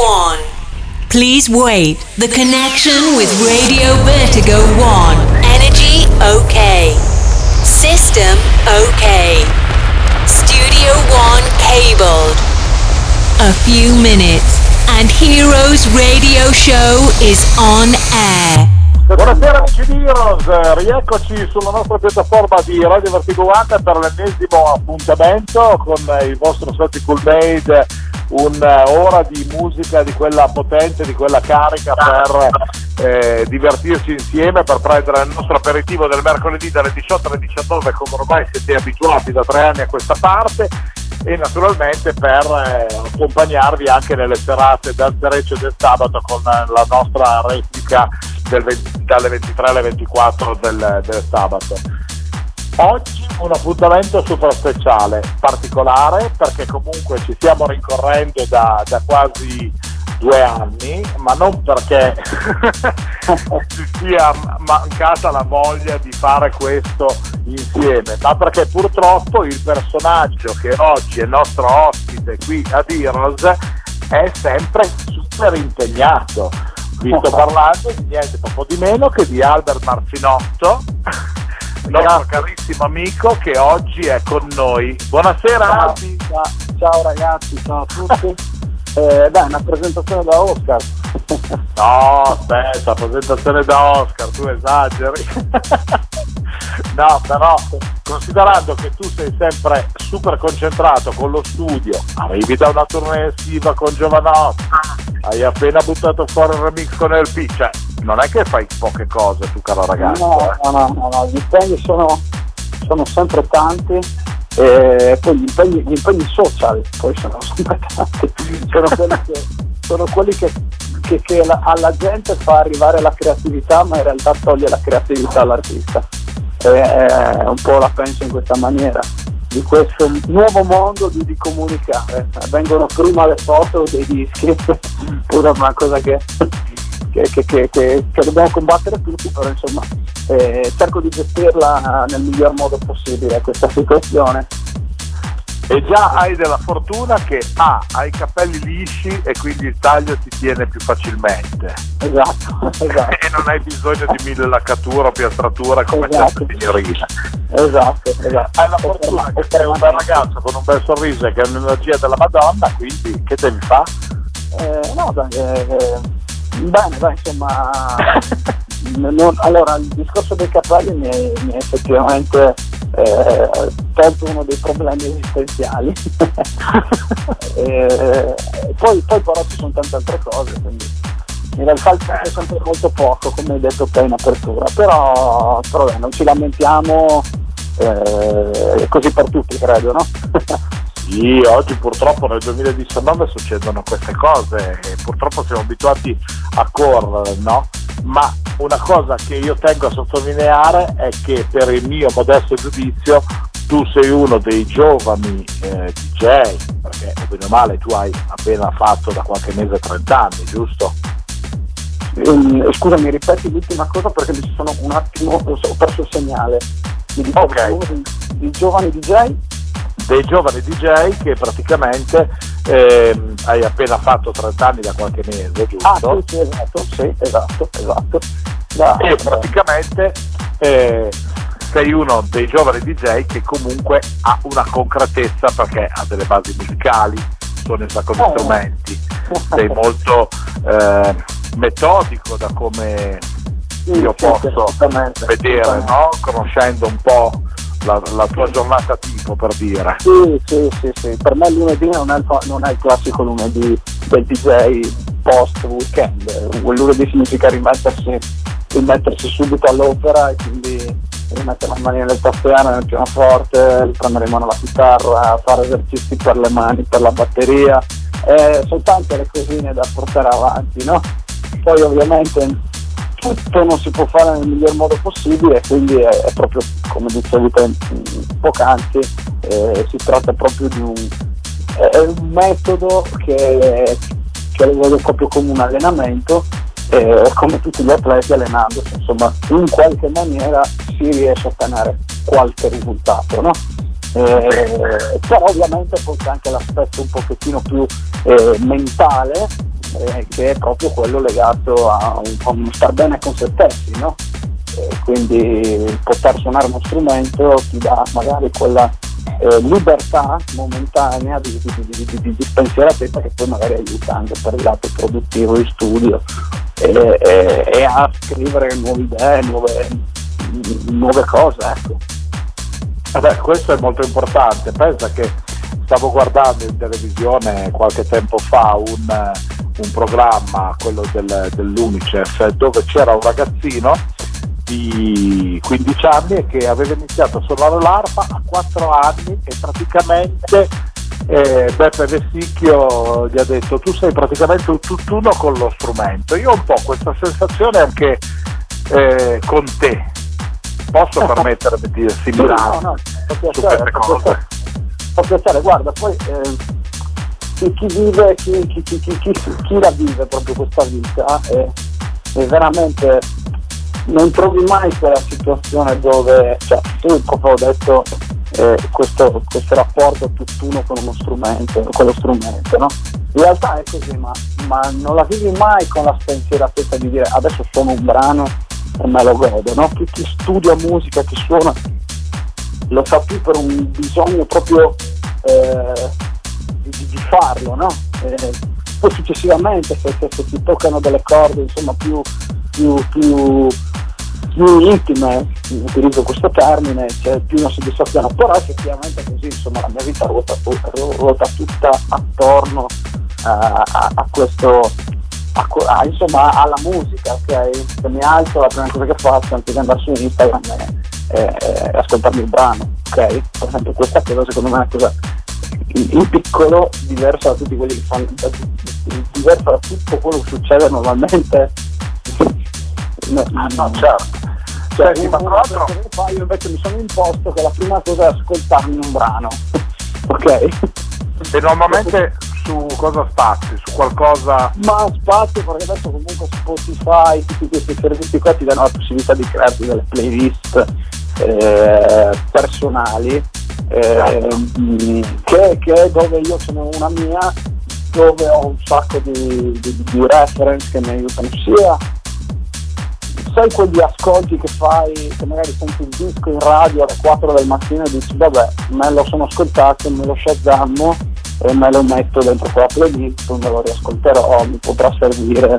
1. Please wait. The connection with Radio Vertigo 1. Energy okay. System okay. Studio 1 cabled. A few minutes and Heroes Radio Show is on air. Buonasera amici di Heroes, rieccoci sulla nostra piattaforma di Radio Vertigo One per l'ennesimo appuntamento con il vostro solito Cool Made, un'ora di musica di quella potente, di quella carica per eh, divertirci insieme, per prendere il nostro aperitivo del mercoledì dalle 18 alle 19 come ormai siete abituati da tre anni a questa parte e naturalmente per eh, accompagnarvi anche nelle serate dal Cereccio del sabato con la nostra replica del 20, dalle 23 alle 24 del, del sabato. Oggi un appuntamento super speciale, particolare, perché comunque ci stiamo rincorrendo da, da quasi due anni, ma non perché ci sia mancata la voglia di fare questo insieme, ma perché purtroppo il personaggio che oggi è nostro ospite qui ad Heroes è sempre super impegnato. Vi sto parlando di niente poco di meno che di Albert Marcinotto, nostro carissimo amico che oggi è con noi. Buonasera. Ciao, ciao ragazzi, ciao a tutti. Eh, dai, una presentazione da Oscar. No, aspetta, presentazione da Oscar, tu esageri. no, però considerando che tu sei sempre super concentrato con lo studio, arrivi da una tournée estiva con Giovanotti, hai appena buttato fuori il remix con LP, cioè non è che fai poche cose tu caro ragazzo. No, eh. no, no, no, gli impegni sono, sono sempre tanti e poi gli impegni, gli impegni social poi sono sempre tanti, sono quelli che, sono quelli che, che, che la, alla gente fa arrivare la creatività ma in realtà toglie la creatività all'artista. E, eh, un po' la penso in questa maniera di questo nuovo modo di, di comunicare. Vengono prima le foto dei dischi, pure una cosa che, che, che, che, che dobbiamo combattere tutti, però insomma eh, cerco di gestirla nel miglior modo possibile questa situazione. E già hai della fortuna che A, hai i capelli lisci e quindi il taglio ti tiene più facilmente. Esatto, esatto. E non hai bisogno di mille laccatura o piastratura come Esatto. certe signorine. Esatto, esatto. Hai la fortuna che sei un bel ragazzo con un bel sorriso e che ha un'energia della Madonna, quindi che devi fare? Eh, no, dai, eh, eh, bene, dai, insomma, non- allora il discorso dei capelli mi è, mi è effettivamente eh, uno dei problemi esistenziali. Eh, poi, poi però ci sono tante altre cose, quindi in realtà il tempo è sempre molto poco, come hai detto te in apertura, però, però dai, non ci lamentiamo, eh, è così per tutti credo, no? Sì, oggi purtroppo nel 2019 succedono queste cose e purtroppo siamo abituati a correre, no? Ma una cosa che io tengo a sottolineare è che per il mio modesto giudizio tu sei uno dei giovani eh, DJ, perché bene o male tu hai appena fatto da qualche mese 30 anni, giusto? Ehm, scusami, ripeti l'ultima cosa perché mi sono un attimo, ho perso il segnale. Mi dicevi Ok. uno dei, dei giovani DJ? Dei giovani DJ che praticamente ehm, hai appena fatto 30 anni da qualche mese, giusto? Ah, sì, sì, esatto, sì, esatto, esatto. Da- e praticamente eh, sei uno dei giovani DJ che comunque ha una concretezza perché ha delle basi musicali, suoni un sacco di Oh. strumenti, sei molto eh, metodico da come io posso vedere, no? conoscendo un po' la, la tua giornata tipo per dire. Sì, sì, sì, sì. Per me il lunedì non è il, non è il classico lunedì del DJ post weekend. Il lunedì significa rimettersi, rimettersi subito all'opera e quindi rimettere le mani nelle tastiere, nel pianoforte, riprendere in mano la chitarra, fare esercizi per le mani, per la batteria. Eh, sono tante le cosine da portare avanti, no? Poi ovviamente tutto non si può fare nel miglior modo possibile, quindi è, è proprio come dicevi te mm, poc'anzi, eh, si tratta proprio di un, è un metodo che, che lo vedo proprio come un allenamento e come tutti gli atleti allenandosi, insomma in qualche maniera si riesce a ottenere qualche risultato, no? Eh, però ovviamente c'è anche l'aspetto un pochettino più eh, mentale eh, che è proprio quello legato a un, a star bene con se stessi, no? eh, quindi poter suonare uno strumento ti dà magari quella eh, libertà momentanea di, di, di, di, di spensieratezza che poi magari aiuta anche per il lato produttivo di studio e, e, e a scrivere nuove idee, nuove, nuove cose. Ecco. Vabbè, questo è molto importante, pensa che stavo guardando in televisione qualche tempo fa un, un programma, quello del, dell'Unicef, dove c'era un ragazzino di 15 anni che aveva iniziato a suonare l'arpa a 4 anni e praticamente eh, Beppe Vessicchio gli ha detto tu sei praticamente un tutt'uno con lo strumento. Io ho un po' questa sensazione anche eh, con te. Posso permettermi di assimilare no, no, su queste cose? Fa piacere, guarda, poi eh, chi, chi, vive, chi, chi, la vive proprio questa vita è, è veramente non trovi mai quella situazione dove, cioè, tu proprio ho detto eh, questo, questo, rapporto tutt'uno con uno strumento, con lo strumento, no? In realtà è così, ma, ma, non la vivi mai con la spensieratezza di dire adesso suono un brano e me lo godo, no? Chi, chi studia musica, chi suona, lo fa più per un bisogno proprio eh, di, di, farlo, no? Eh, poi successivamente se, se, se, ti toccano delle corde insomma più, più, più più intime, utilizzo questo termine, c'è più una soddisfazione, però effettivamente così insomma la mia vita ruota, ruota tutta attorno uh, a, a, questo, a, a, insomma alla musica, ok? Se mi alzo la prima cosa che faccio anche di andare su Instagram è, è, ascoltarmi il brano, ok? Per esempio questa cosa secondo me è una cosa in piccolo diversa da tutti quelli che fanno diversa da tutto quello che succede normalmente No, no, certo. Cioè, Senti, ma tra l'altro io invece mi sono imposto che la prima cosa è ascoltarmi un brano. ok? E normalmente su cosa spazi? Su qualcosa. Ma spazio perché adesso comunque Spotify, tutti questi servizi qua ti danno la possibilità di crearti delle playlist eh, personali. Eh, che, che dove io sono una mia dove ho un sacco di, di, di reference che mi aiutano sia sai quegli ascolti che fai, che magari senti il disco in radio alle 4 del mattino e dici vabbè, me lo sono ascoltato, me lo shazammo e me lo metto dentro quella playlist, me lo riascolterò, mi potrà servire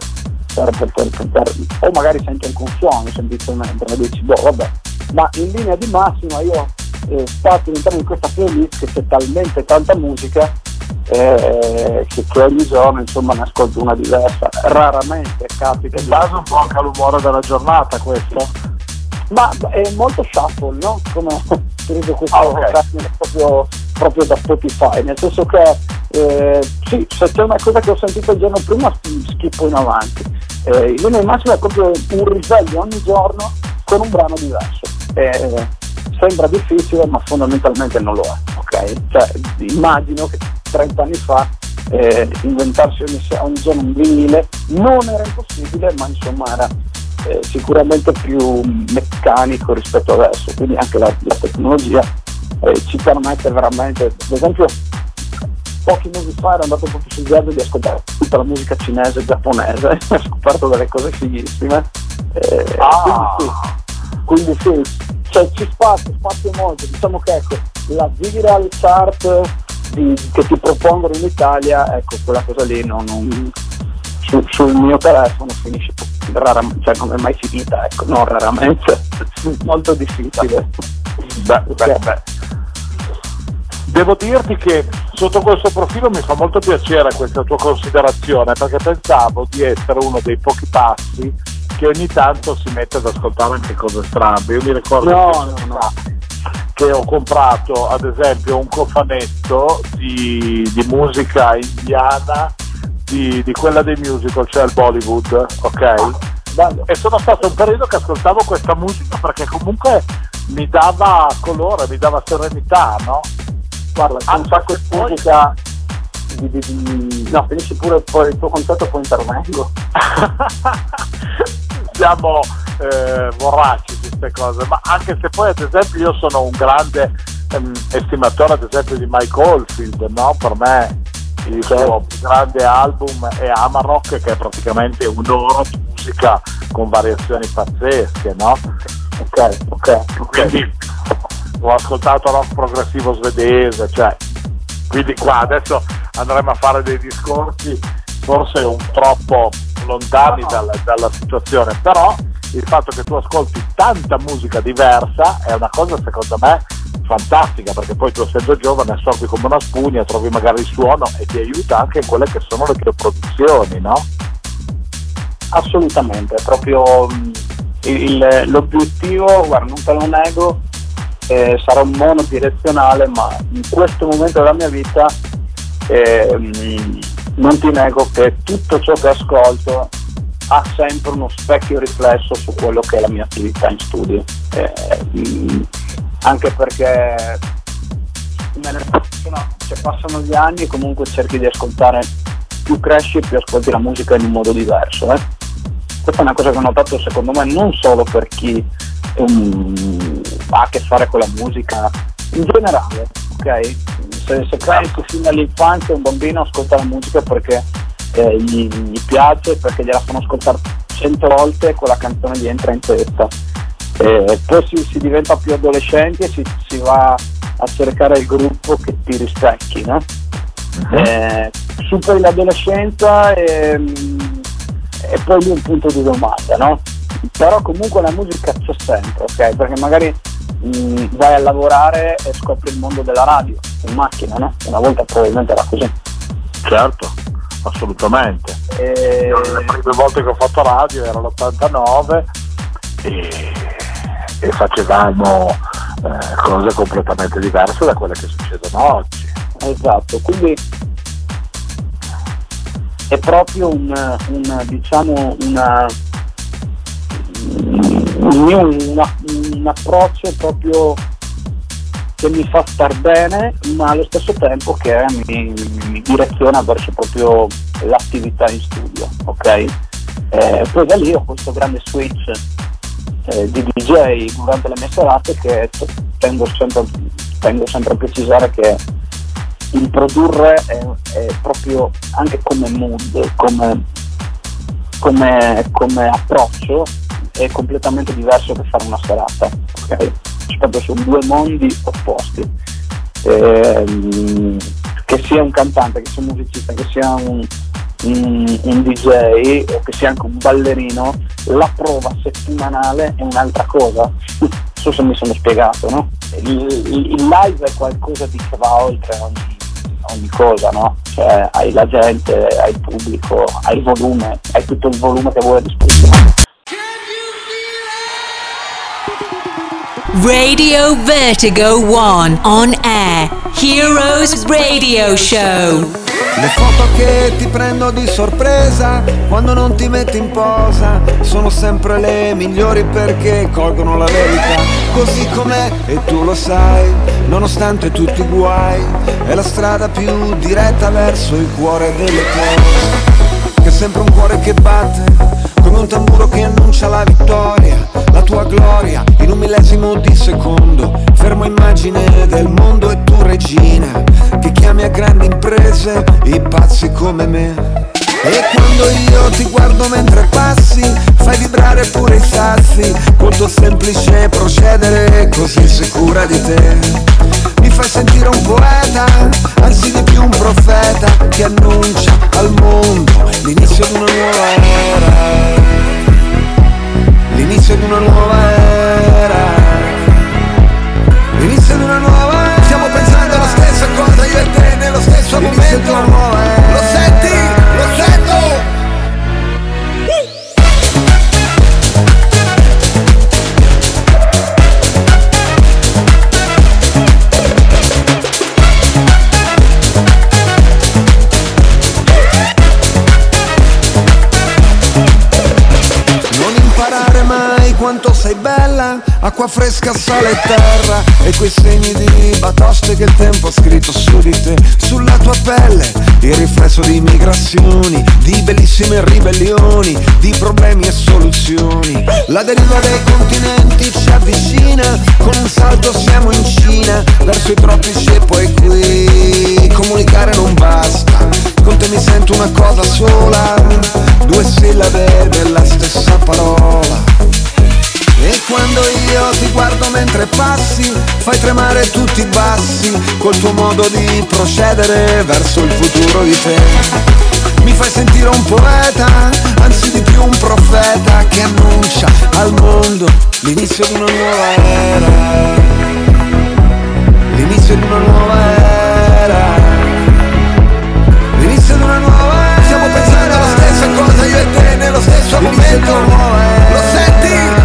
per, per, per, o magari senti un consumo semplicemente, e dici boh vabbè, ma in linea di massima io eh, spazio all'interno di questa playlist che c'è talmente tanta musica eh, che, che, ogni giorno insomma ne ascolto una diversa. Raramente capita. In base un po' anche all'umore della giornata questo? Ma è molto shuffle, no? Come utilizzo questo ah, okay. proprio, proprio, da Spotify, nel senso che eh, sì, se c'è una cosa che ho sentito il giorno prima schippo in avanti. Eh, di massima è proprio un risveglio ogni giorno con un brano diverso. Eh, sembra difficile ma fondamentalmente non lo è, ok? Cioè, immagino che 30 anni fa eh, inventarsi ogni, ogni, giorno un vinile non era impossibile ma insomma era eh, sicuramente più meccanico rispetto adesso, quindi anche la, la tecnologia eh, ci permette veramente, ad esempio pochi mesi fa ero andato proprio sul viaggio di ascoltare tutta la musica cinese e giapponese ho scoperto delle cose fighissime. Eh, ah. Quindi sì, quindi sì cioè ci spazio, spazio molto, diciamo che ecco, la viral chart di, che ti propongono in Italia, ecco, quella cosa lì non, non, su, sul mio telefono finisce raramente, cioè non è mai finita, ecco, non raramente, molto difficile. Beh, beh, beh. Devo dirti che sotto questo profilo mi fa molto piacere questa tua considerazione perché pensavo di essere uno dei pochi passi che ogni tanto si mette ad ascoltare anche cose strambe. Io mi ricordo no, che, no, no. che ho comprato ad esempio un cofanetto di, di musica indiana di, di, quella dei musical, cioè il Bollywood, ok? Bello. E sono stato un periodo che ascoltavo questa musica perché comunque mi dava colore, mi dava serenità, no? Guarda, c'è un sacco di musica di, di, di, No, finisci pure poi il tuo concetto poi intervengo. siamo eh, vorracci su queste cose, ma anche se poi ad esempio io sono un grande ehm, estimatore ad esempio di Mike Oldfield, no? per me il suo grande album è Amarok che è praticamente un'ora di musica con variazioni pazzesche, no? Ok, ok. Quindi ho ascoltato rock progressivo svedese, cioè, quindi qua adesso andremo a fare dei discorsi forse un troppo lontani dalla, dalla situazione, però il fatto che tu ascolti tanta musica diversa è una cosa secondo me fantastica perché poi tu essendo giovane assorbi come una spugna, trovi magari il suono e ti aiuta anche in quelle che sono le tue produzioni, no? Assolutamente, proprio mm, il, l'obiettivo, guarda, non te lo nego, eh, sarà monodirezionale, ma in questo momento della mia vita eh, mm, non ti nego che tutto ciò che ascolto ha sempre uno specchio riflesso su quello che è la mia attività in studio. Eh, mh, anche perché passano, cioè passano gli anni e comunque cerchi di ascoltare, più cresci più ascolti la musica in un modo diverso. Eh? Questa è una cosa che ho notato secondo me non solo per chi um, ha a che fare con la musica, in generale, ok? Se, se pensi fin dall'infanzia un bambino ascolta la musica perché eh, gli, gli, piace, perché gliela fanno ascoltare cento volte e quella canzone gli entra in testa. Eh, poi si, si, diventa più adolescenti e si, si, va a cercare il gruppo che ti rispecchi, no? Uh-huh. Eh, superi l'adolescenza e, e poi lì un punto di domanda, no? Però comunque la musica c'è sempre, ok? Perché magari mh, vai a lavorare e scopri il mondo della radio in macchina, no? Una volta probabilmente era così. Certo, assolutamente. E... Io, le prime volte che ho fatto radio era l'89 e, e facevamo eh, cose completamente diverse da quelle che succedono oggi. Esatto, quindi è proprio un, un diciamo una un, un approccio proprio che mi fa star bene, ma allo stesso tempo che mi, mi direziona verso proprio l'attività in studio, ok? Eh, poi da lì ho questo grande switch eh, di DJ durante le mie serate che tengo sempre, tengo sempre a precisare che il produrre è, è proprio anche come mood, come, come, come approccio è completamente diverso che fare una serata, ok? Proprio sono due mondi opposti. Ehm, che sia un cantante, che sia un musicista, che sia un, un, un, DJ o che sia anche un ballerino, la prova settimanale è un'altra cosa. so se mi sono spiegato, no? Il, il, live è qualcosa di che va oltre ogni, ogni cosa, no? Cioè hai la gente, hai il pubblico, hai il volume, hai tutto il volume che vuoi a disposizione. Radio Vertigo One on air. Heroes Radio Show. Le foto che ti prendo di sorpresa quando non ti metti in posa sono sempre le migliori perché colgono la verità così com'è e tu lo sai, nonostante tutti i guai, è la strada più diretta verso il cuore delle cose. Che è sempre un cuore che batte come un tamburo che annuncia la vittoria, la tua gloria, in un millesimo di secondo, fermo immagine del mondo e tu regina, che chiami a grandi imprese i pazzi come me. E quando io ti guardo mentre passi, fai vibrare pure i sassi, col tuo semplice procedere così sicura di te. Mi fai sentire un poeta, anzi di più un profeta, che annuncia al mondo l'inizio di una nuova era l'inizio di una nuova era l'inizio di una nuova era stiamo pensando alla stessa cosa io e te nello stesso l'inizio momento lo senti? lo sento? Bella acqua fresca, sale e terra e quei segni di batoste che il tempo ha scritto su di te, sulla tua pelle, il riflesso di migrazioni, di bellissime ribellioni, di problemi e soluzioni. La deriva dei continenti ci avvicina, con un salto siamo in Cina, verso i tropici e poi qui. Comunicare non basta, con te mi sento una cosa sola, due sillabe della stessa parola. E quando io ti guardo mentre passi, fai tremare tutti i bassi, col tuo modo di procedere verso il futuro di te. Mi fai sentire un poeta, anzi di più un profeta che annuncia al mondo l'inizio di una nuova era. L'inizio di una nuova era. L'inizio di una nuova era. Stiamo pensando alla stessa cosa io e te nello stesso momento. Lo senti?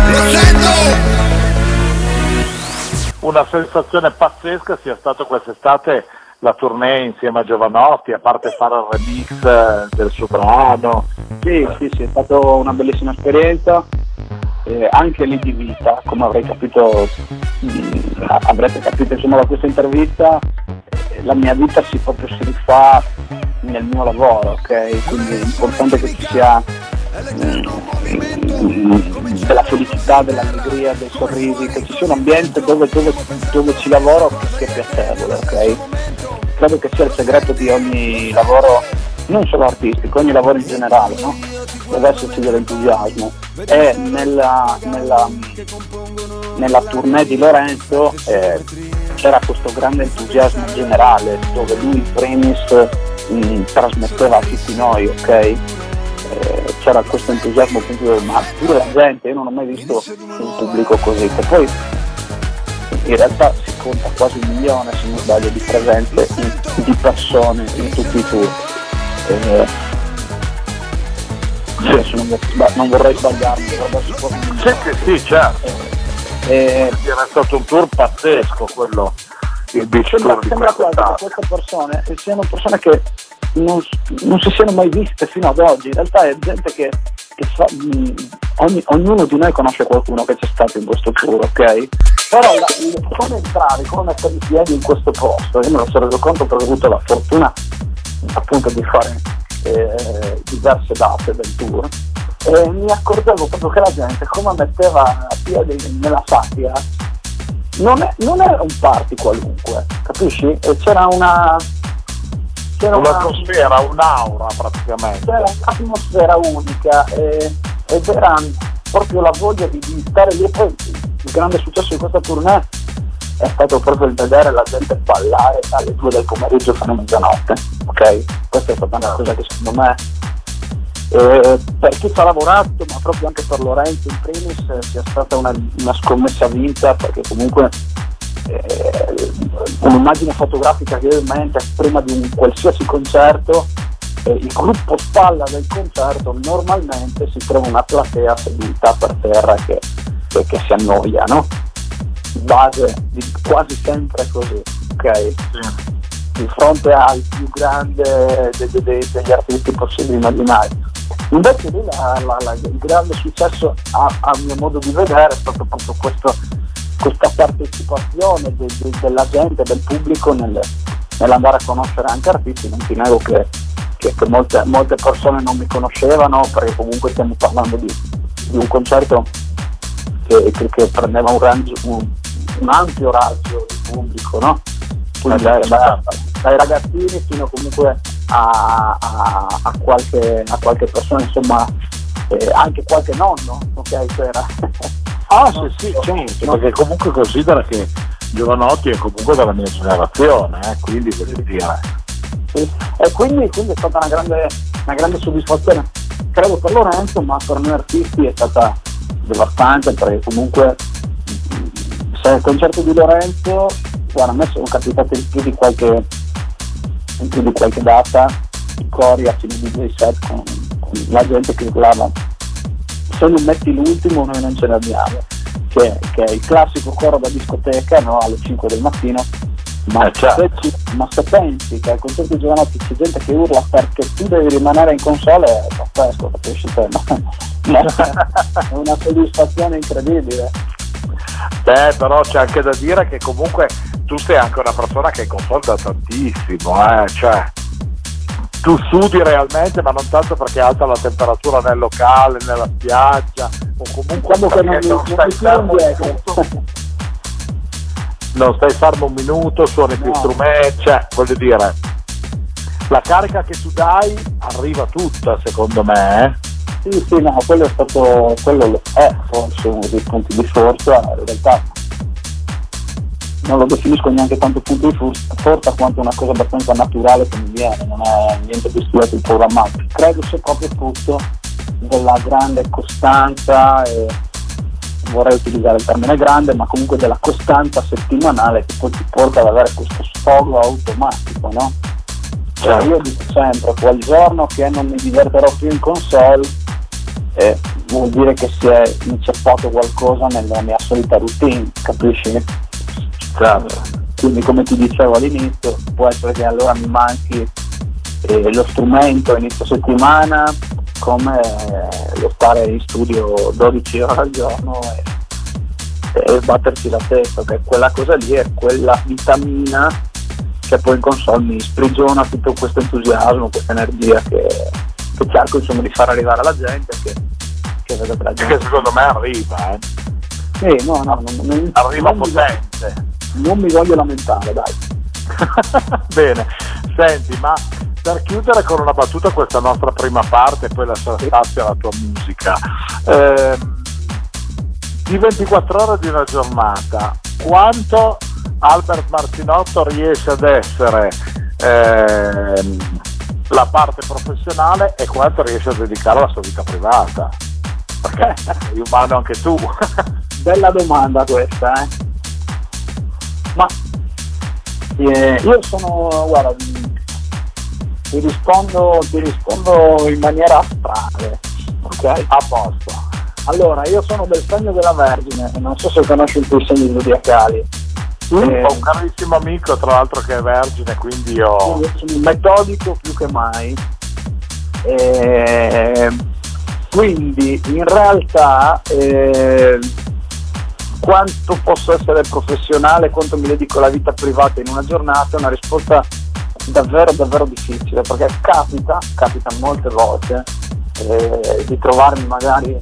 Una sensazione pazzesca sia stato quest'estate la tournée insieme a Giovanotti, a parte fare il remix eh, del suo brano. Sì, sì, sì, è stata una bellissima esperienza, eh, anche lì di vita, come avrei capito, mh, mm, avrete capito insomma da questa intervista, eh, la mia vita si proprio si rifà nel mio lavoro, ok? Quindi è importante che ci sia della felicità, dell'allegria, dei sorrisi, che ci sia un ambiente dove, dove, dove ci lavoro che sia piacevole, ok? Credo che sia il segreto di ogni lavoro, non solo artistico, ogni lavoro in generale, no? Deve esserci dell'entusiasmo. E nella, nella, nella tournée di Lorenzo eh, c'era questo grande entusiasmo generale, dove lui in primis mh, mm, trasmetteva a tutti noi, ok? Eh, c'era questo entusiasmo appunto, ma pure la gente, io non ho mai visto un pubblico così, che poi in realtà si conta quasi un milione se non sbaglio di presenze di persone in tutti i tour. Eh, sì. non, non, vorrei sbagliarmi, però può... Sì, sì, certo. Eh, era stato un tour pazzesco quello il beach sembra, tour sembra quasi che queste persone siano persone che non, non, si siano mai viste fino ad oggi. In realtà è gente che, che fa, ogni, ognuno di noi conosce qualcuno che c'è stato in questo tour, ok? Però la, come entrare, come mettere i piedi in questo posto, io me lo sono reso conto perché ho avuto la fortuna appunto di fare eh, diverse date del tour e mi accorgevo proprio che la gente come metteva a piedi nella sabbia non, è, non era un party qualunque, capisci? E c'era una, c'era un'atmosfera, una, un'aura praticamente. C'era un'atmosfera unica eh, ed era proprio la voglia di, di, stare lì. Poi il grande successo di questa tournée è stato proprio il vedere la gente ballare dalle due del pomeriggio fino a mezzanotte. Ok? Questa è stata una cosa che secondo me eh, per chi ci ha lavorato, ma proprio anche per Lorenzo in primis, sia stata una, una scommessa vinta perché comunque eh, un'immagine fotografica che io ho in mente prima di un qualsiasi concerto, eh, il gruppo spalla del concerto normalmente si trova una platea seduta per terra che, che, che si annoia, no? Base di quasi sempre così, ok? Sì. Di fronte al più grande de, de, de, degli artisti possibili immaginari. Invece lì la, la, la, il grande successo a, a mio modo di vedere è stato proprio questo questa partecipazione de, de, della gente, del pubblico nel, nell'andare a conoscere anche artisti, non ti nego che, che, che molte, molte, persone non mi conoscevano perché comunque stiamo parlando di, di un concerto che, che, prendeva un, range, un, un, ampio raggio di pubblico, no? Quindi dai, dai, dai, ragazzini fino comunque a, a, a, qualche, a qualche persona, insomma eh, anche qualche nonno, ok, c'era. Ah sì sì, certo, no. perché comunque considera che Giovanotti è comunque della mia generazione, eh, quindi voglio dire. Sì. E quindi, quindi, è stata una grande, una grande soddisfazione, credo per Lorenzo, ma per noi artisti è stata devastante perché comunque se il concerto di Lorenzo, guarda, a me sono capitate in più di qualche, in più di qualche data i cori a fine DJ set con, con la gente che urlava se non metti l'ultimo noi non ce l'abbiamo, che, che è il classico coro da discoteca no? alle 5 del mattino, ma, eh, certo. se, ma, se, pensi che al concerto di Giovanotti c'è gente che urla perché tu devi rimanere in console, è pazzesco, capisci te? No? è una soddisfazione incredibile. Beh, però c'è anche da dire che comunque tu sei anche una persona che conforta tantissimo, eh? cioè tu sudi realmente, ma non tanto perché alta la temperatura nel locale, nella spiaggia, o comunque diciamo che non, non stai fermo un minuto. Non stai fermo un minuto, suoni no. più strumenti, cioè voglio dire, la carica che tu dai arriva tutta secondo me. Eh? Sì, sì, no, quello è stato, quello è forse uno dei punti di forza, in realtà non lo definisco neanche tanto punto di forza quanto una cosa abbastanza naturale che mi viene, non è niente di studiato e programmato. Credo sia proprio frutto della grande costanza e vorrei utilizzare il termine grande, ma comunque della costanza settimanale che poi ti porta ad avere questo sfogo automatico, no? Cioè io dico sempre, quel giorno che non mi diverterò più in console, eh, vuol dire che si è inceppato qualcosa nella mia solita routine, capisci? Certo. Quindi come ti dicevo all'inizio, può essere che allora mi manchi eh, lo strumento inizio settimana, come eh, lo stare in studio 12 ore al giorno e, e battersi la testa, che quella cosa lì è quella vitamina che poi in console mi sprigiona tutto questo entusiasmo, questa energia che, che cerco insomma, di far arrivare alla gente che, che vedo che la gente. Che secondo me arriva, eh. Sì, no, no, non, non, arriva non potente. Non mi voglio lamentare, dai. Bene, senti, ma per chiudere con una battuta questa nostra prima parte e poi lasciare spazio alla tua musica. Eh, di 24 ore di una giornata, quanto Albert Martinotto riesce ad essere eh, la parte professionale e quanto riesce a dedicare alla sua vita privata? Perché sei umano anche tu. Bella domanda questa, eh? Ma eh, io sono, guarda, ti rispondo, ti rispondo in maniera astrale, ok? A posto. Allora, io sono del segno della Vergine, non so se conosci i tuoi segni zodiacali. Mm. Eh, ho un carissimo amico, tra l'altro, che è vergine, quindi io. Sono metodico più che mai. Eh, quindi in realtà eh, quanto posso essere professionale, quanto mi dedico alla vita privata in una giornata è una risposta davvero davvero difficile perché capita, capita molte volte eh, di trovarmi magari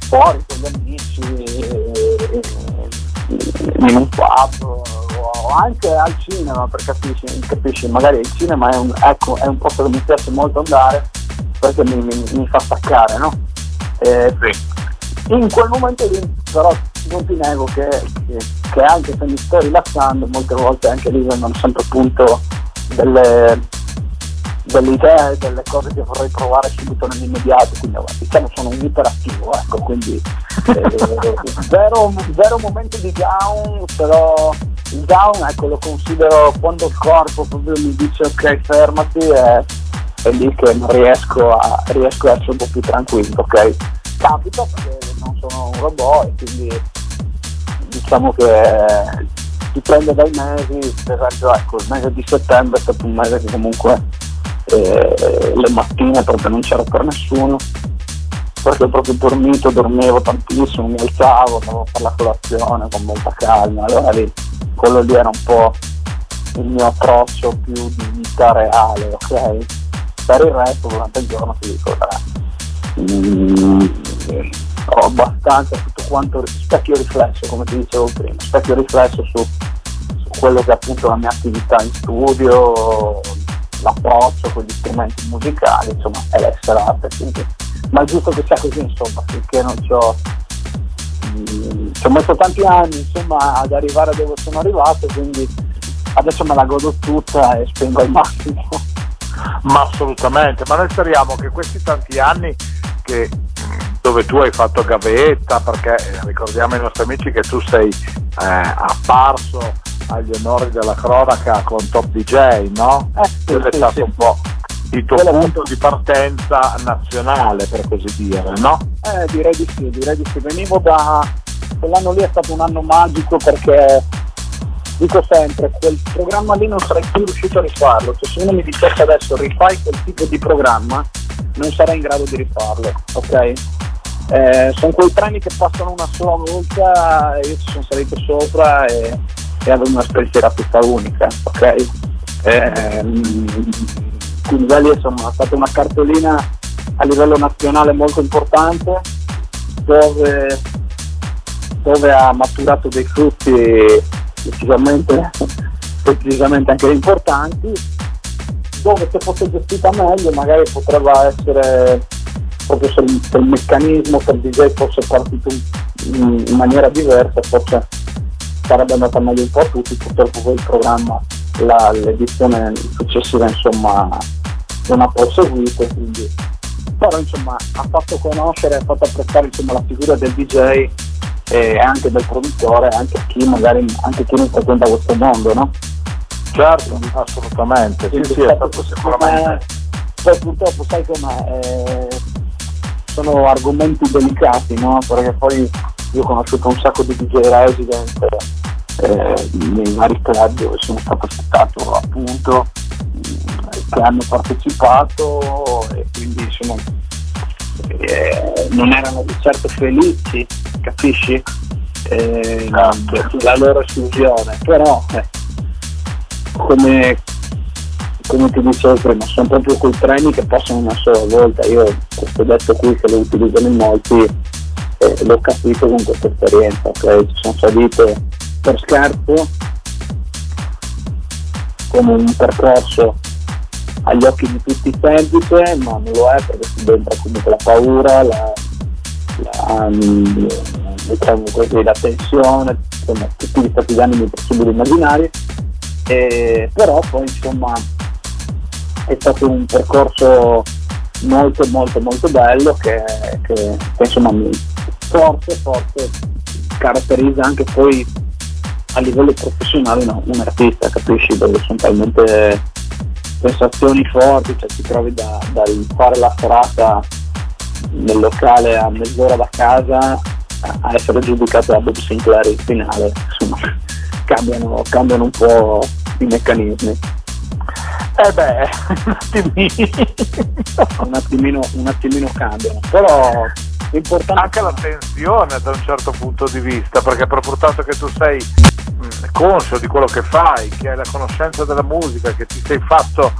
fuori con gli amici eh, in un pub o anche al cinema per capisci, capisci magari il cinema è un, ecco, è un posto che mi piace molto andare perché mi, mi, mi fa staccare no? Eh, in quel momento lì però non ti nego che, che, che, anche se mi sto rilassando molte volte anche lì vengono sempre appunto delle, delle idee, delle cose che vorrei provare subito nell'immediato, quindi diciamo sono un iperattivo, ecco, quindi eh, vero, vero momento di down, però il down ecco, lo considero quando il corpo proprio mi dice ok fermati e è lì che non riesco a, riesco a essere un po' più tranquillo, ok? Capita perché robot e quindi diciamo che dipende dai mesi, per esempio ecco, il mese di settembre è stato un mese che comunque eh, le mattine proprio non c'era per nessuno, perché ho proprio dormito, dormivo tantissimo, mi alzavo, andavo a fare la colazione con molta calma, allora lì, quello lì era un po' il mio approccio più di vita reale, ok? Per il resto durante il giorno ti dico, mm, ho abbastanza tutto quanto specchio riflesso, come ti dicevo prima, specchio riflesso su, su quello che è appunto la mia attività in studio, l'approccio con gli strumenti musicali, insomma, è l'essere arte, quindi, ma è giusto che sia così, insomma, finché non ci ho, mm, ci ho messo tanti anni insomma, ad arrivare dove sono arrivato, quindi adesso me la godo tutta e spengo al massimo. Ma assolutamente, ma noi speriamo che questi tanti anni che dove tu hai fatto gavetta, perché ricordiamo ai nostri amici che tu sei eh, apparso agli onori della cronaca con Top DJ, no? Eh, sì, Quello è stato sì. un po' il tuo Quello punto di partenza nazionale, per così dire, no? Eh, direi di sì, direi di sì. Venivo da... quell'anno lì è stato un anno magico perché dico sempre, quel programma lì non sarei più riuscito a rifarlo, cioè se uno mi dicesse adesso rifai quel tipo di programma non sarei in grado di rifarlo, ok? Eh, sono quei treni che passano una sola volta, io ci sono salito sopra e, e avevo una spensieratezza unica, ok? Eh, quindi lì insomma è stata una cartolina a livello nazionale molto importante dove, dove ha maturato dei frutti decisamente, decisamente anche importanti dove se fosse gestita meglio magari potrebbe essere proprio se, se il meccanismo per DJ fosse partito in, in maniera diversa forse sarebbe andata meglio un po' a tutti purtroppo poi il programma la, l'edizione successiva insomma non ha proseguito quindi però insomma ha fatto conoscere, ha fatto apprezzare insomma, la figura del DJ e anche del produttore anche chi magari anche chi non frequenta questo mondo no? Certo, assolutamente, sì, sì, è stato sicuramente. Poi purtroppo sai come eh, sono argomenti delicati, no? Perché poi io ho conosciuto un sacco di DJ resident eh, nei vari club dove sono stato aspettato appunto che hanno partecipato e quindi insomma eh, non erano di certo felici, capisci? Eh, certo. la loro esclusione, però eh, come, come ti dicevo prima, sono proprio quei treni che passano una sola volta. Io questo detto qui che lo utilizzano in molti eh, l'ho capito con questa esperienza, ok? Ci sono salite per scherzo come un percorso agli occhi di tutti semplice, ma non lo è perché si entra comunque la paura, la, la, um, diciamo la tensione, insomma, tutti gli stati d'animo possibili e immaginari però poi insomma è stato un percorso molto molto molto bello che, che, che insomma forse, forse caratterizza anche poi a livello professionale no, un artista, capisci? Perché sono talmente sensazioni forti, cioè ti trovi da, dal fare la serata nel locale a mezz'ora da casa a essere giudicato da Bob Sinclair in finale, insomma cambiano, cambiano un po' i meccanismi. Eh beh, un attimino. un attimino, un attimino cambiano, però importante... Anche la tensione da un certo punto di vista, perché per portato che tu sei conscio di quello che fai, che hai la conoscenza della musica, che ti sei fatto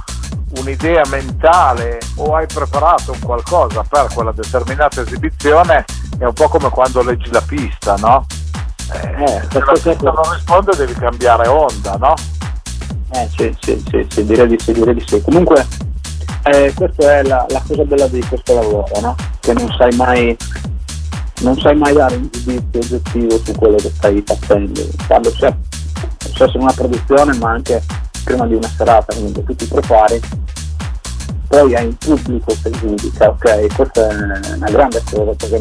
un'idea mentale o hai preparato un qualcosa per quella determinata esibizione, è un po' come quando leggi la pista, no? Eh, eh, se la pista non risponde devi cambiare onda, no? Eh sì, sì, sì, sì, direi di sì, direi di sì. Comunque eh, questa è la, la, cosa bella di questo lavoro, no? Che non sai mai non sai mai dare un giudizio oggettivo su quello che stai facendo. Quando c'è, essere una produzione, ma anche prima di una serata, quindi tu ti prepari, poi hai il pubblico che giudica, ok? Questa è una grande cosa perché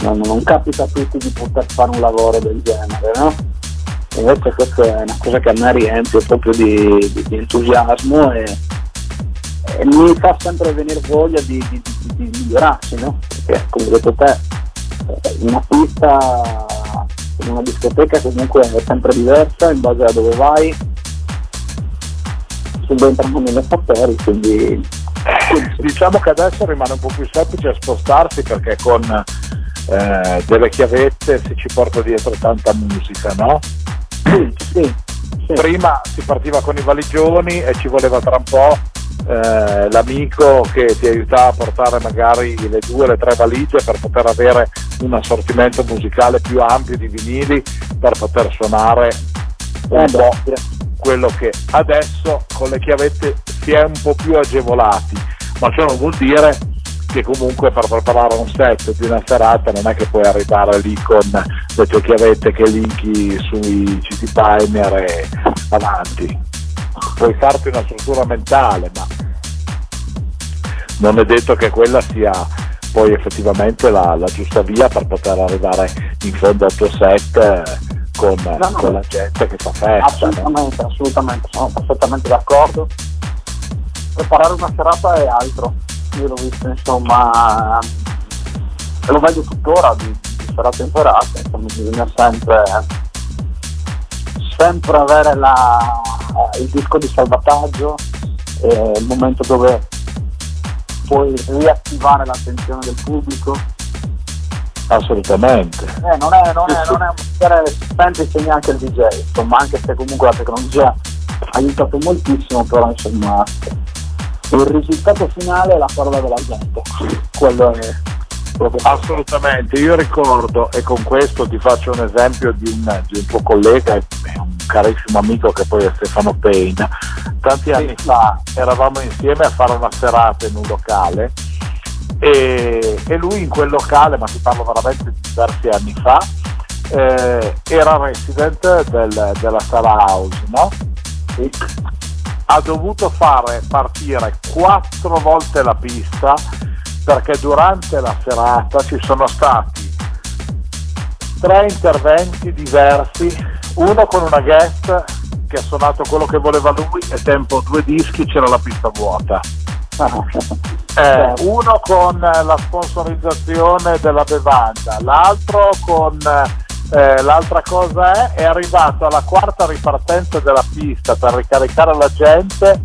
non, non capita a tutti di poter fare un lavoro del genere, no? Invece questa è una cosa che a me riempie proprio di, di, di entusiasmo e, mi fa sempre venire voglia di, di, di migliorarsi, no? Perché come hai detto te, una pista in una discoteca comunque è sempre diversa in base a dove vai, subentrano mille fattori, quindi diciamo che adesso rimane un po' più semplice spostarsi perché con eh, delle chiavette si ci porta dietro tanta musica, no? Sì, sì, Prima si partiva con i valigioni e ci voleva tra un po' eh, l'amico che ti aiutava a portare magari le due o le tre valigie per poter avere un assortimento musicale più ampio di vinili per poter suonare un eh po' quello che adesso con le chiavette si è un po' più agevolati, ma ciò non vuol dire che comunque per preparare un set di una serata non è che puoi arrivare lì con le tue chiavette che linki sui CD timer e avanti. Puoi farti una struttura mentale, ma non è detto che quella sia poi effettivamente la, la giusta via per poter arrivare in fondo al tuo set con, no, no, con la gente che fa festa. Assolutamente, assolutamente, sono perfettamente d'accordo. Preparare una serata è altro io l'ho visto insomma lo vedo tuttora in serata insomma bisogna sempre sempre avere la, il disco di salvataggio eh, il momento dove puoi riattivare l'attenzione del pubblico Assolutamente. Eh, non, è, non, è, non è un mestiere semplice neanche il DJ, insomma, anche se comunque la tecnologia ha aiutato moltissimo, però insomma il risultato finale è la parola della gente. Quello è Assolutamente, io ricordo e con questo ti faccio un esempio di un, di un tuo collega e un carissimo amico che poi è Stefano Payne. Tanti anni fa eravamo insieme a fare una serata in un locale e, e lui in quel locale, ma ti parlo veramente di diversi anni fa, eh, era resident del, della sala house, no? E ha dovuto fare partire quattro volte la pista perché durante la serata ci sono stati tre interventi diversi, uno con una guest che ha suonato quello che voleva lui e tempo due dischi c'era la pista vuota. Eh, uno con la sponsorizzazione della bevanda, l'altro con eh, l'altra cosa è, è arrivato alla quarta ripartenza della pista per ricaricare la gente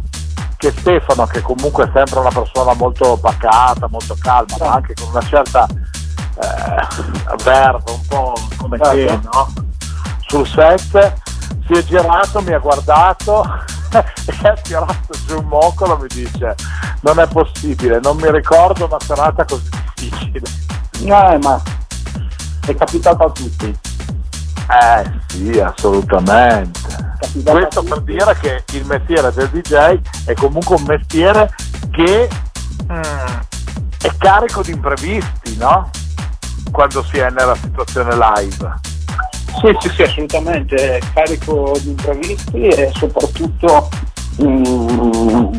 che Stefano, che comunque è sempre una persona molto pacata, molto calma, ma anche con una certa eh, verba, un po' come Certo. te, no? Sul set, si è girato, mi ha guardato e ha tirato giù un moccolo mi dice non è possibile, non mi ricordo una serata così difficile. Eh, ma è capitato a tutti. Eh sì, assolutamente. Questo per dire che il mestiere del DJ è comunque un mestiere che mm, è carico di imprevisti, no? Quando si è nella situazione live. Sì, sì, sì, assolutamente, è carico di imprevisti e soprattutto mm,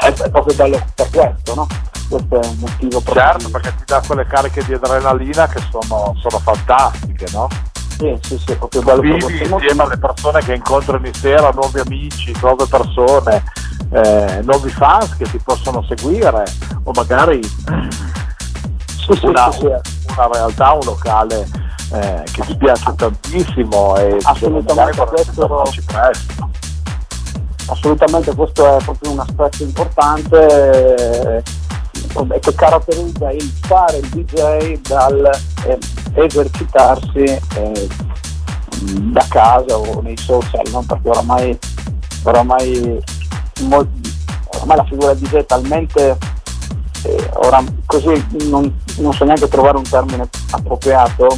è, è proprio bello per questo, no? Questo è il motivo proprio. Certo, perché ti dà quelle cariche di adrenalina che sono, sono fantastiche, no? Sì, sì, sì, è proprio bello Vivi insieme alle persone che incontri ogni sera, nuovi amici, nuove persone, eh, nuovi fans che ti possono seguire o magari Sì, una, sì, una realtà, un locale eh, che ti piace tantissimo e Assolutamente, vorresti questo- assolutamente questo è proprio un aspetto importante eh, che caratterizza il fare il DJ dal eh, esercitarsi eh, da casa o nei social, no? perché oramai, oramai, mol- oramai la figura del DJ è talmente eh, ora, così non, non so neanche trovare un termine appropriato,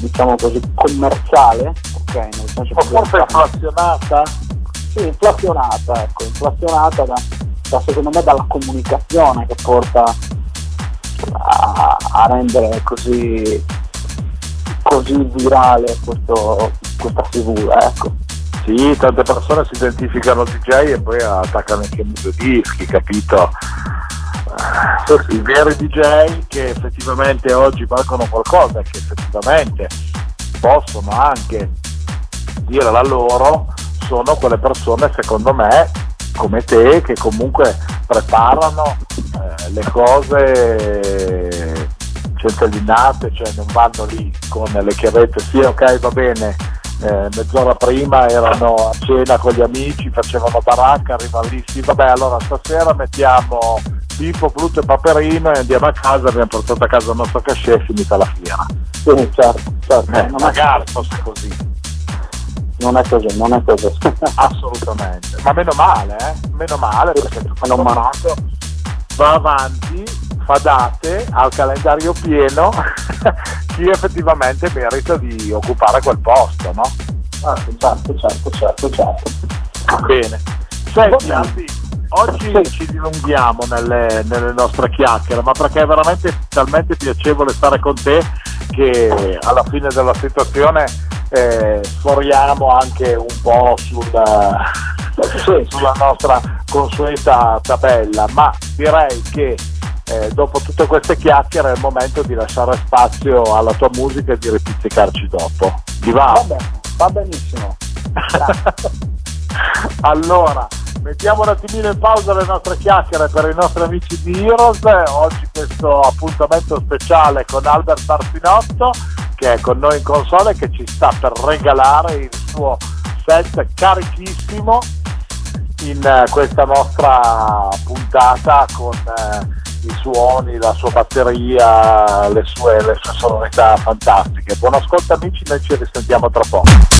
diciamo così, commerciale, ok? Nel senso O forse inflazionata? sì, inflazionata, ecco, inflazionata da, da, secondo me dalla comunicazione che porta a, a rendere così, così virale questo, questa figura, ecco. Sì, tante persone si identificano DJ e poi attaccano anche i dischi, capito? Eh, I veri DJ che effettivamente oggi valgono qualcosa e che effettivamente possono anche dire la loro sono quelle persone secondo me come te che comunque preparano eh, le cose centellinate, cioè non vanno lì con le chiavette, sì ok va bene, eh, mezz'ora prima erano a cena con gli amici, facevano baracca, arrivano lì, sì vabbè allora stasera mettiamo Pippo, Pluto e Paperino e andiamo a casa, abbiamo portato a casa il nostro cachet e finita la fiera. Sì, certo, certo, Eh, magari fosse così. Non è così, non è così. Assolutamente, ma meno male, eh? meno male perché tutto Meno sommato va avanti, fa date, ha il calendario pieno, chi effettivamente merita di occupare quel posto, no? certo, certo, certo, certo, certo. Bene. Senti. Albi, oggi ci dilunghiamo nelle, nelle nostre chiacchiere, ma perché è veramente talmente piacevole stare con te che alla fine della situazione eh, sforiamo anche un po' sul, Sì. sulla nostra consueta tabella, ma direi che eh, dopo tutte queste chiacchiere è il momento di lasciare spazio alla tua musica e di ripizzicarci dopo. Ti va? Va bene, va benissimo. allora, mettiamo un attimino in pausa le nostre chiacchiere per i nostri amici di Heroes. Oggi questo appuntamento speciale con Albert Martinotto che è con noi in console che ci sta per regalare il suo set carichissimo in eh, questa nostra puntata con eh, i suoni, la sua batteria, le sue, le sue sonorità fantastiche. Buon ascolto amici, noi ci risentiamo tra poco.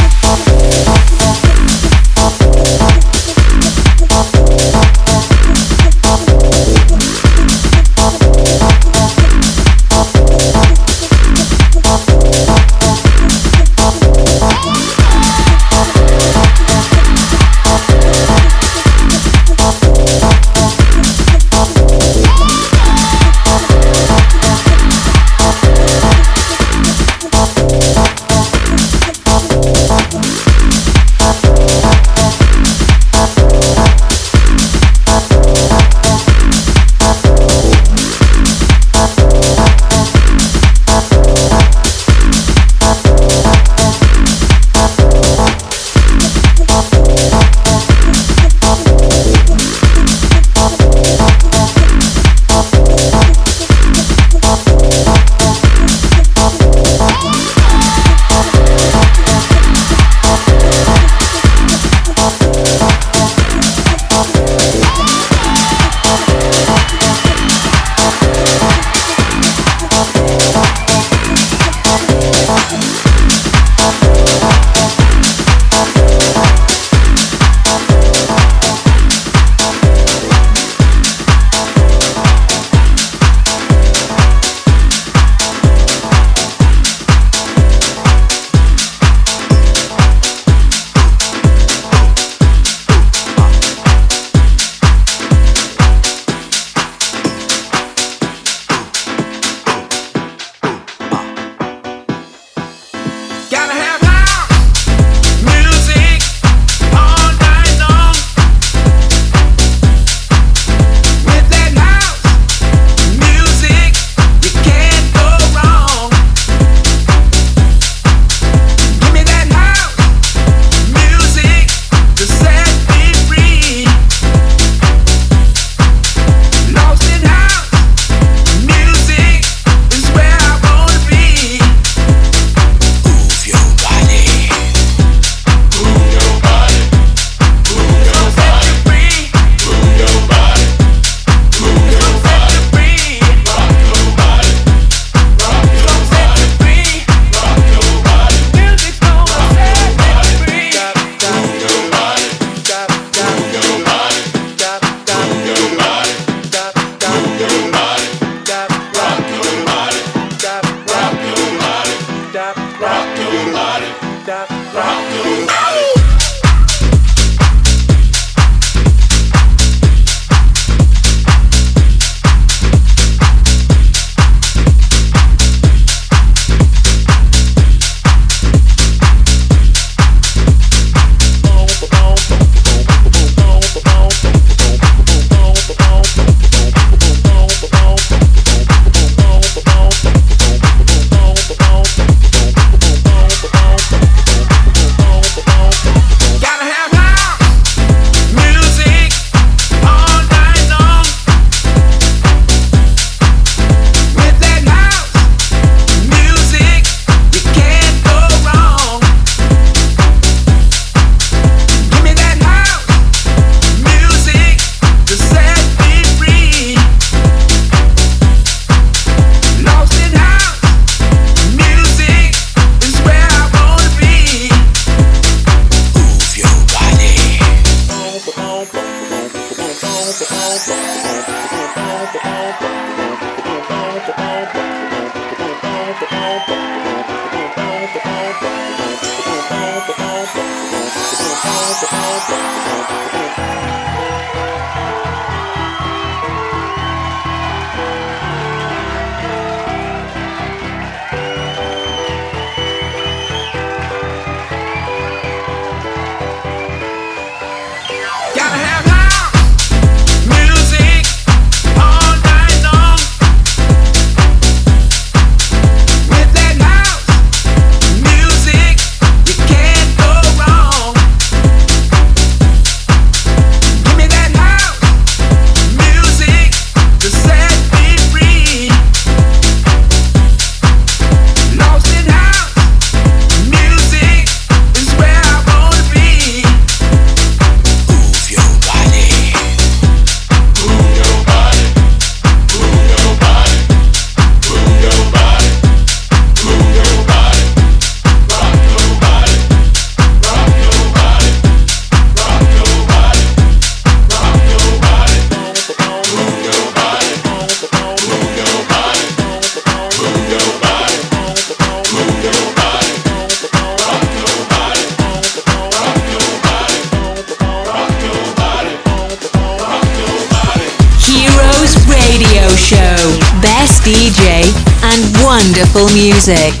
Wonderful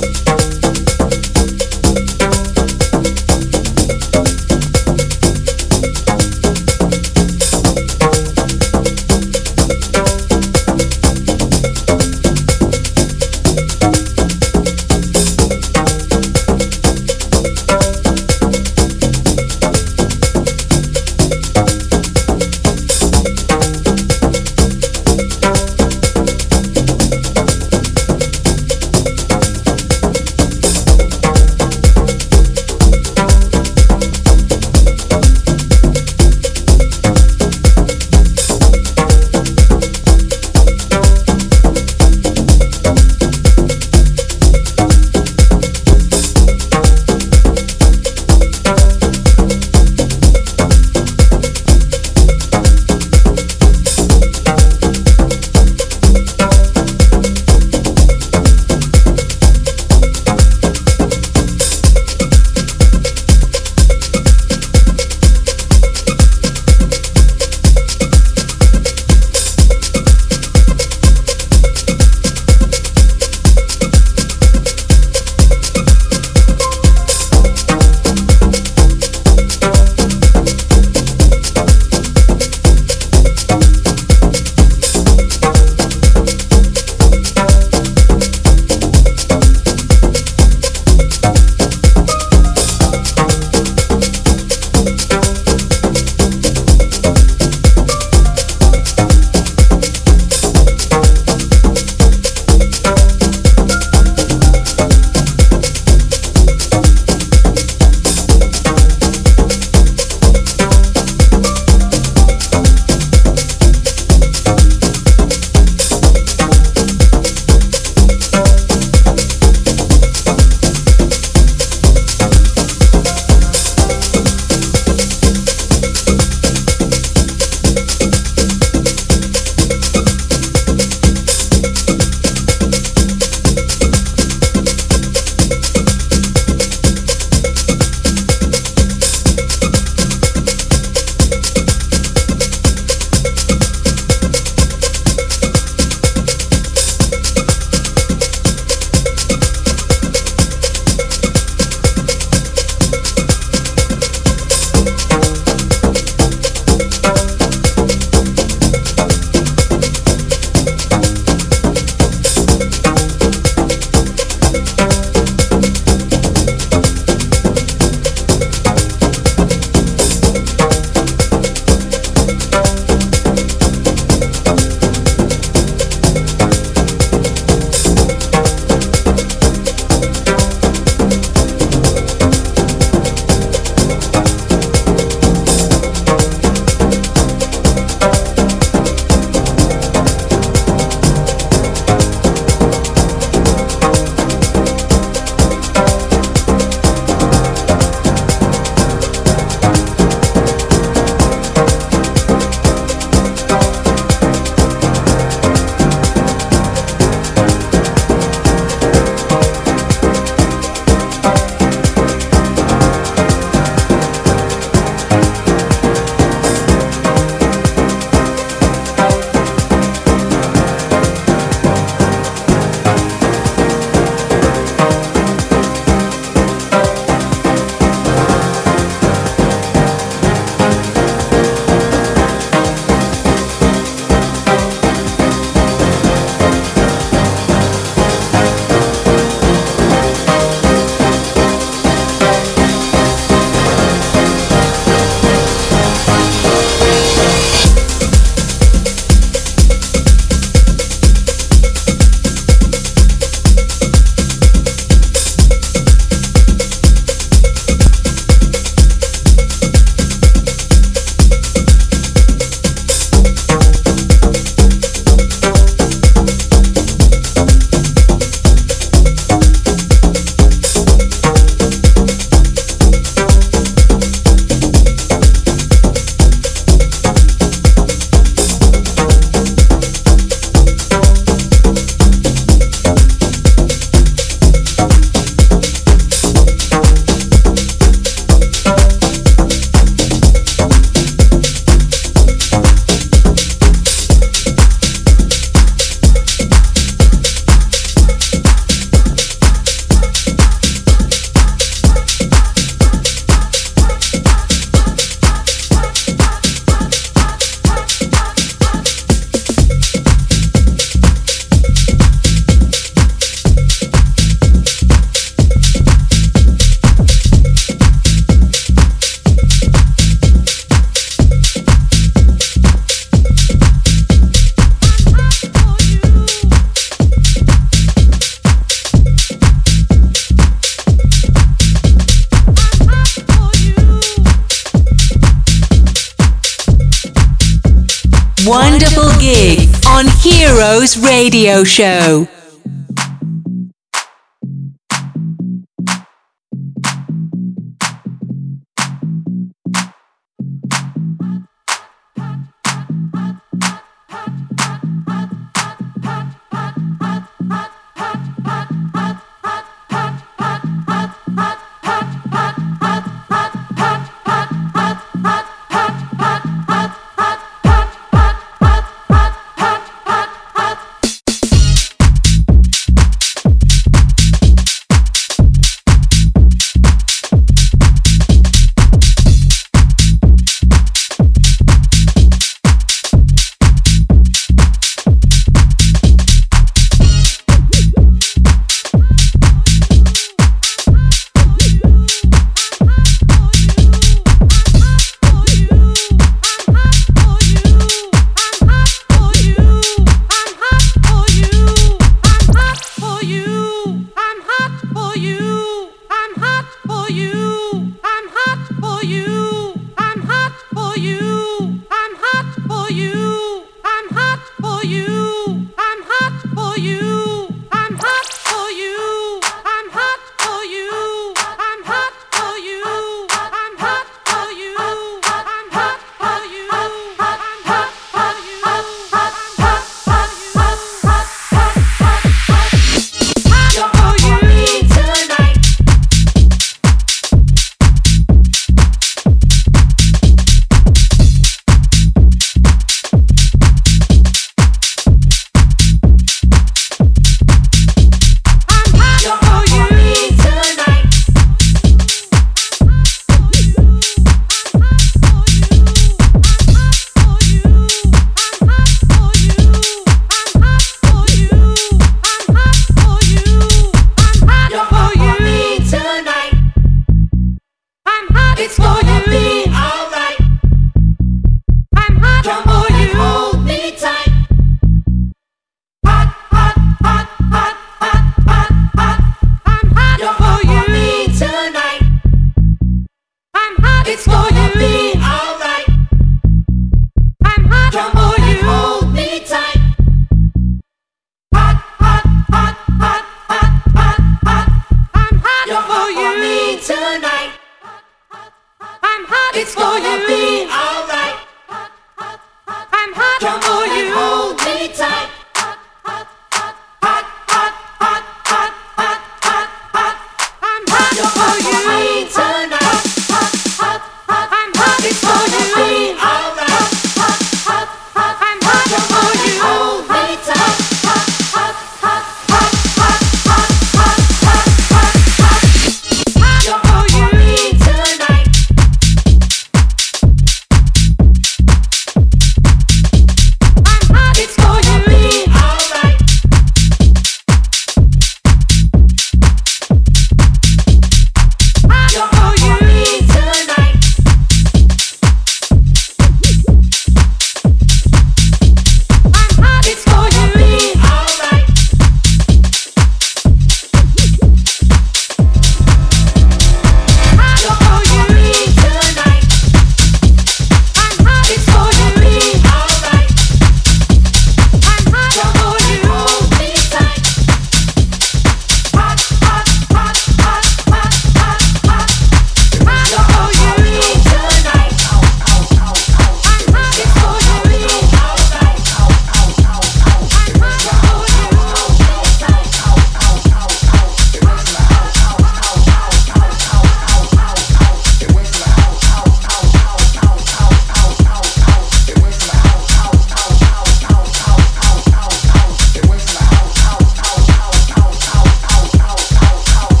Radio Show.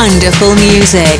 Wonderful music.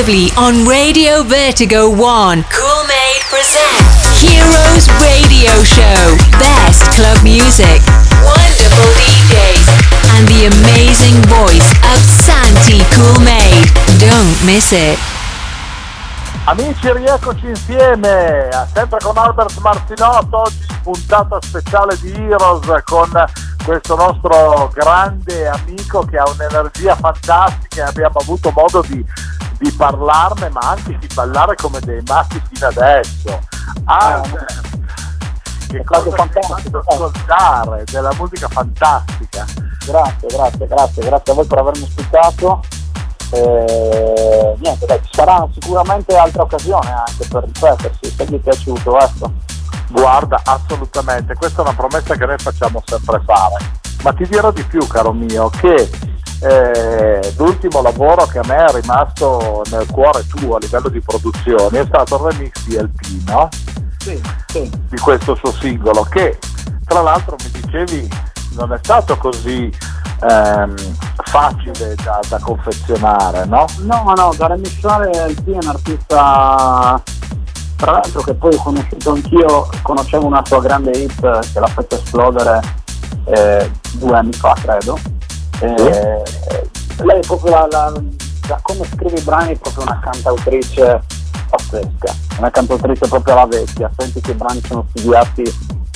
Exclusively on Radio Vertigo 1. Cool Made presents Heroes Radio Show. Best club music, wonderful DJs, and the amazing voice of Santi Cool Made. Don't miss it. Amici, rieccoci insieme, sempre con Albert Martinotto, oggi puntata speciale di Heroes con questo nostro grande amico che ha un'energia fantastica e abbiamo avuto modo di, di parlarne ma anche di ballare come dei matti fino adesso. Ah, che cosa fantastico ascoltare, della musica fantastica. Grazie, grazie, grazie, grazie a voi per avermi ospitato. E, niente, dai, ci sarà sicuramente altra occasione anche per ripetersi, se vi è piaciuto, ecco. Guarda, assolutamente, questa è una promessa che noi facciamo sempre fare. Ma ti dirò di più, caro mio, che eh, l'ultimo lavoro che a me è rimasto nel cuore tuo a livello di produzioni è stato il remix di LP, no? Sì, sì. Di questo suo singolo, che tra l'altro mi dicevi non è stato così ehm, facile da, da, confezionare, no? No, no, da remixare LP è un artista tra l'altro che poi ho conosciuto anch'io, conoscevo una sua grande hit che l'ha fatto esplodere eh, due anni fa credo. Eh, lei è proprio la, la, la, come scrive i brani è proprio una cantautrice pazzesca, una cantautrice proprio alla vecchia, senti che i brani sono studiati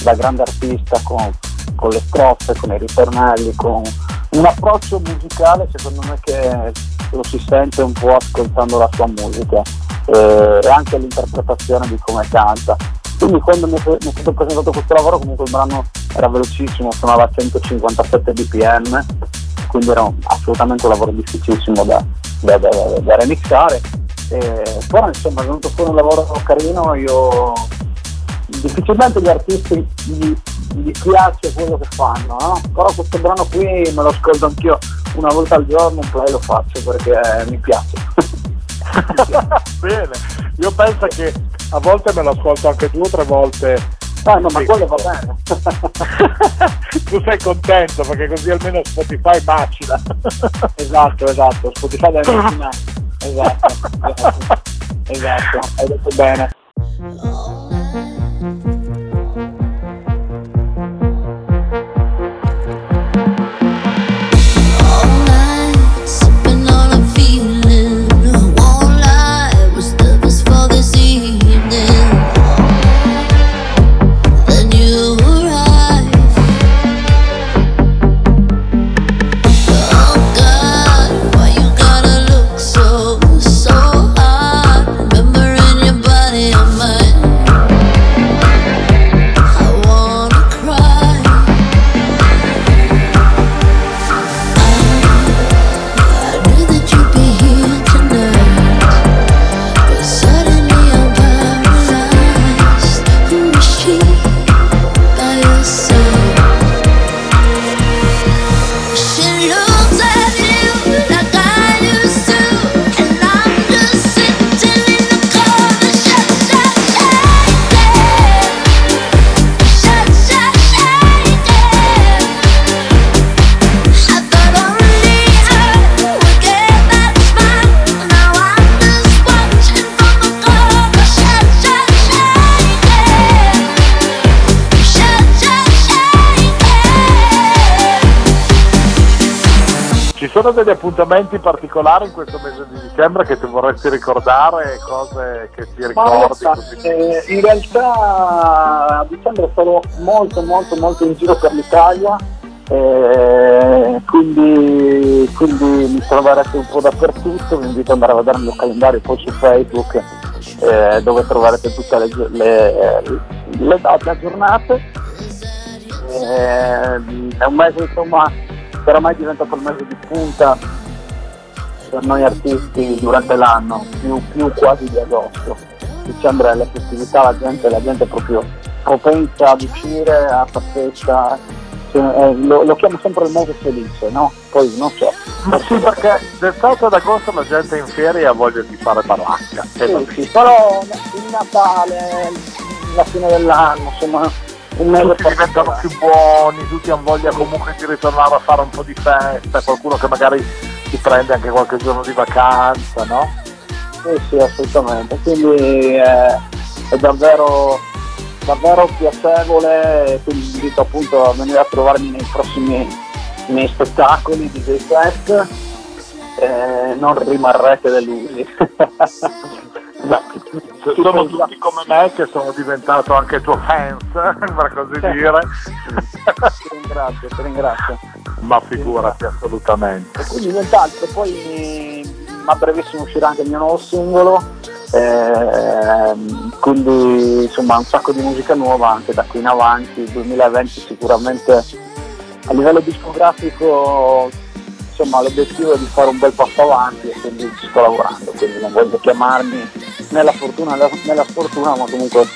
da grande artista con, con le strofe, con i ritornelli, con un approccio musicale secondo me che lo si sente un po' ascoltando la sua musica eh, e anche l'interpretazione di come canta. Quindi quando mi mi è stato presentato questo lavoro comunque il brano era velocissimo, suonava a 157 bpm, quindi era assolutamente un lavoro difficilissimo da, da, da, da remixare. E, però insomma è venuto fuori un lavoro carino, io difficilmente gli artisti gli, gli piace quello che fanno, no? però questo brano qui me lo ascolto anch'io una volta al giorno, un play lo faccio perché mi piace. Bene, io penso che a volte me lo ascolto anche due o tre volte. Ah, no, ma quello va bene. tu sei contento perché così almeno Spotify macina. esatto, esatto, Spotify deve macinare. Esatto, esatto, esatto, hai detto bene. Sono degli appuntamenti particolari in questo mese di dicembre che ti vorresti ricordare, cose che ti ricordi? Eh, in realtà a dicembre sarò molto molto molto in giro per l'Italia, eh, quindi, quindi, mi troverete un po' dappertutto, vi invito ad andare a vedere il mio calendario poi su Facebook eh, dove troverete tutte le, le, le date aggiornate. Eh, è un mese insomma che oramai diventa il mese di punta per noi artisti durante l'anno, più, più quasi di agosto. Dicembre è la festività, la gente, la gente è proprio propensa ad uscire, a passeggia, eh, lo, lo, chiamo sempre il mese felice, no? Poi non so. Ma sì, perché d'estate ad agosto la gente è in ferie ha voglia di fare baracca. Sì, sì, però il Natale, la fine dell'anno, insomma un tutti diventano più buoni, tutti hanno voglia comunque di ritornare a fare un po' di festa, qualcuno che magari ti prendi anche qualche giorno di vacanza, no? Sì, sì, assolutamente. Quindi eh, è davvero, davvero piacevole, quindi invito appunto a venire a trovarmi nei prossimi miei spettacoli di J-Fest, eh, non rimarrete delusi. Beh, sono tutti come me che sono diventato anche tuo fans, per così dire. ti ringrazio, ti ringrazio. Ma figurati assolutamente. Quindi nient'altro, poi a brevissimo uscirà anche il mio nuovo singolo, eh, quindi insomma un sacco di musica nuova anche da qui in avanti, il 2020 sicuramente a livello discografico insomma l'obiettivo è di fare un bel passo avanti e quindi ci sto lavorando, quindi non voglio chiamarmi né la fortuna né la sfortuna, ma comunque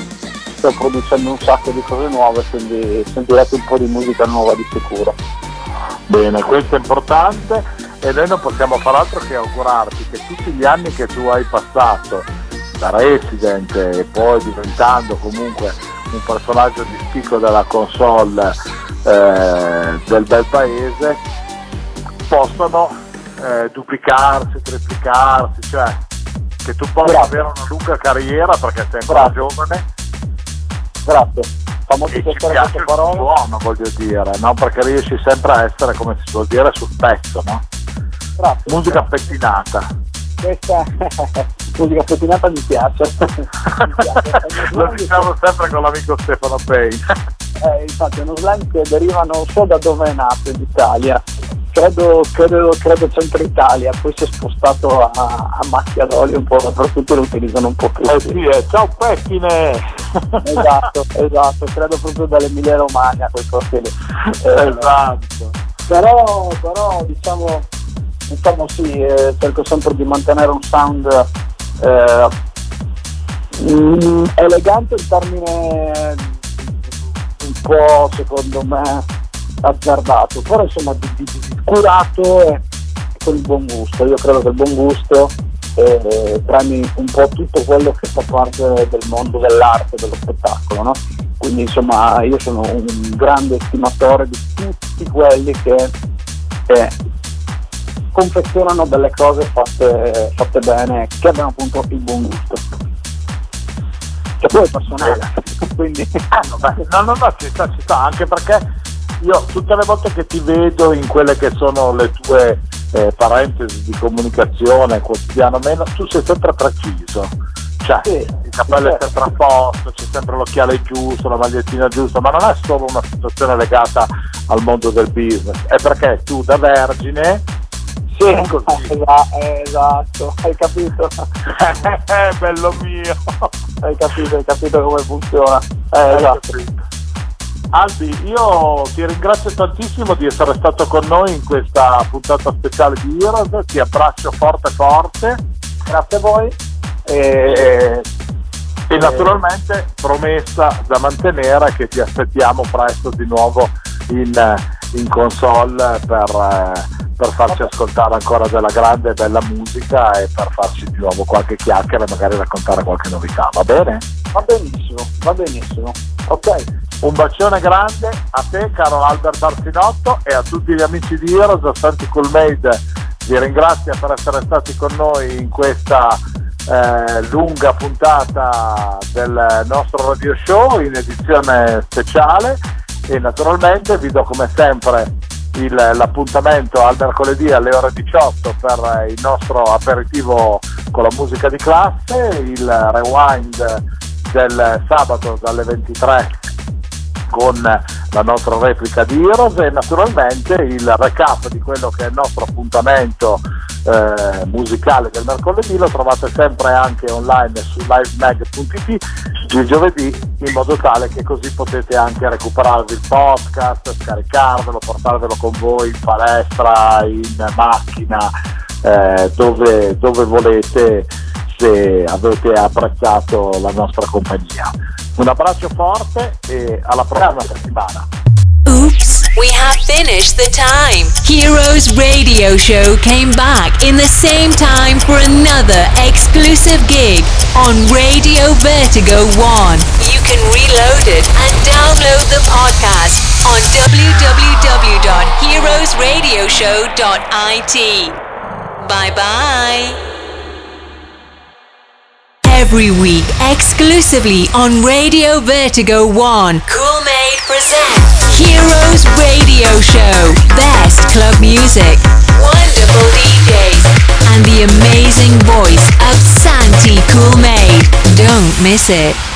sto producendo un sacco di cose nuove, quindi sentirete un po' di musica nuova di sicuro. Bene, questo è importante e noi non possiamo far altro che augurarti che tutti gli anni che tu hai passato da resident e poi diventando comunque un personaggio di spicco della console eh, del bel paese possano eh, duplicarsi, triplicarsi, cioè che tu possa Grazie. avere una lunga carriera perché sei ancora Grazie. giovane Grazie, fa molto piacere piace queste parole. suono, voglio dire, no? perché riesci sempre a essere, come si suol dire, sul pezzo, no? Grazie. Musica pettinata. Questa musica pettinata mi piace. Mi piace. Lo diciamo sempre con l'amico Stefano Pei. Eh, infatti è uno slang che deriva non so da dove è nato in Italia, credo, credo, credo centro Italia, poi si è spostato a, a macchia d'olio un po' dappertutto lo utilizzano un po' più. Eh sì, eh, ciao Pettine! Esatto, esatto, credo proprio dall'Emilia Romagna quel lì. Eh, esatto. però, però diciamo, diciamo sì, eh, cerco sempre di mantenere un sound eh, mm, elegante in termine un po' secondo me azzardato, però insomma di- di- curato e con il buon gusto. Io credo che il buon gusto eh, premi un po' tutto quello che fa parte del mondo dell'arte, dello spettacolo, no? Quindi insomma io sono un grande estimatore di tutti quelli che eh, confezionano delle cose fatte, fatte bene, che abbiano appunto il buon gusto. Che poi è personale, quindi Ah, no, beh, no, no, no, ci sta, ci sta, anche perché io tutte le volte che ti vedo in quelle che sono le tue eh, parentesi di comunicazione quotidiano meno, tu sei sempre preciso. Cioè, Sì, il cappello è certo. sempre a posto, c'è sempre l'occhiale giusto, la magliettina giusta, ma non è solo una situazione legata al mondo del business, è perché tu da vergine sì, è esatto, hai capito, bello mio. hai capito, hai capito come funziona. Eh, esatto. capito. Albi, io ti ringrazio tantissimo di essere stato con noi in questa puntata speciale di Heroes, ti abbraccio forte forte Grazie a voi. E, e naturalmente promessa da mantenere che ti aspettiamo presto di nuovo in, in console per, per farci ascoltare ancora della grande e bella musica e per farci di nuovo qualche chiacchiera e magari raccontare qualche novità, va bene? Va benissimo, va benissimo. Ok, Un bacione grande a te caro Albert Arsinotto e a tutti gli amici di Heroes, Santi Coolmade vi ringrazio per essere stati con noi in questa eh, lunga puntata del nostro radio show in edizione speciale e naturalmente vi do come sempre il- l'appuntamento al mercoledì alle ore 18 per il nostro aperitivo con la musica di classe, il rewind del sabato dalle 23 con la nostra replica di Heroes e naturalmente il recap di quello che è il nostro appuntamento eh, musicale del mercoledì. Lo trovate sempre anche online su livemag.it il giovedì in modo tale che così potete anche recuperarvi il podcast, scaricarvelo, portarvelo con voi in palestra, in macchina, eh, dove, dove volete se avete apprezzato la nostra compagnia. Un abbraccio forte e alla prossima settimana. Oops, we have finished the time. Heroes Radio Show came back in the same time for another exclusive gig on Radio Vertigo 1. You can reload it and download the podcast on www.heroesradioshow.it. Bye bye. Every week, exclusively on Radio Vertigo 1, Cool Made presents Heroes Radio Show. Best club music, wonderful DJs, and the amazing voice of Santi Cool Made. Don't miss it.